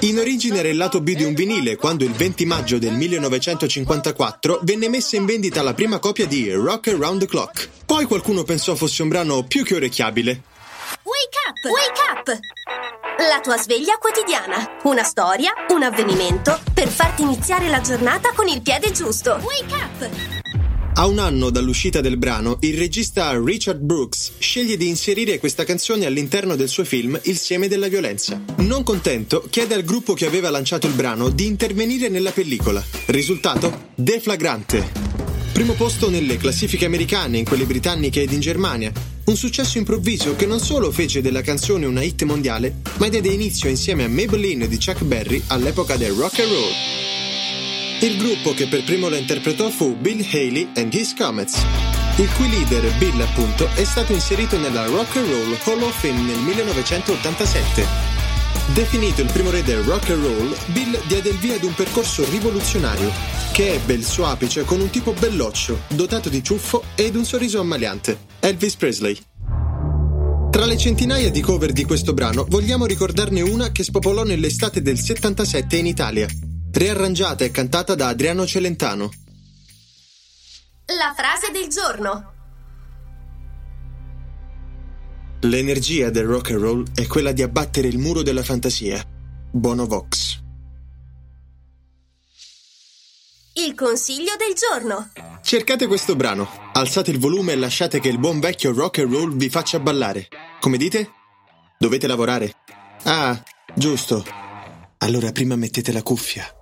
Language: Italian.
In origine era il lato B di un vinile quando il 20 maggio del 1954 venne messa in vendita la prima copia di Rock Around the Clock. Poi qualcuno pensò fosse un brano più che orecchiabile. Wake up! Wake up! La tua sveglia quotidiana. Una storia, un avvenimento per farti iniziare la giornata con il piede giusto. Wake up! A un anno dall'uscita del brano, il regista Richard Brooks sceglie di inserire questa canzone all'interno del suo film Il seme della violenza. Non contento, chiede al gruppo che aveva lanciato il brano di intervenire nella pellicola. Risultato? Deflagrante. Primo posto nelle classifiche americane, in quelle britanniche ed in Germania. Un successo improvviso che non solo fece della canzone una hit mondiale, ma diede inizio insieme a Maybelline di Chuck Berry all'epoca del rock and roll. Il gruppo che per primo la interpretò fu Bill Haley and His Comets, il cui leader, Bill appunto, è stato inserito nella Rock and Roll Hall of Fame nel 1987. Definito il primo re del rock and roll, Bill diede il via ad un percorso rivoluzionario che ebbe il suo apice con un tipo belloccio, dotato di ciuffo ed un sorriso ammaliante, Elvis Presley. Tra le centinaia di cover di questo brano vogliamo ricordarne una che spopolò nell'estate del 77 in Italia, riarrangiata e cantata da Adriano Celentano. La frase del giorno. L'energia del rock and roll è quella di abbattere il muro della fantasia. Bono Vox. Il consiglio del giorno. Cercate questo brano, alzate il volume e lasciate che il buon vecchio rock and roll vi faccia ballare. Come dite? Dovete lavorare? Ah, giusto. Allora prima mettete la cuffia.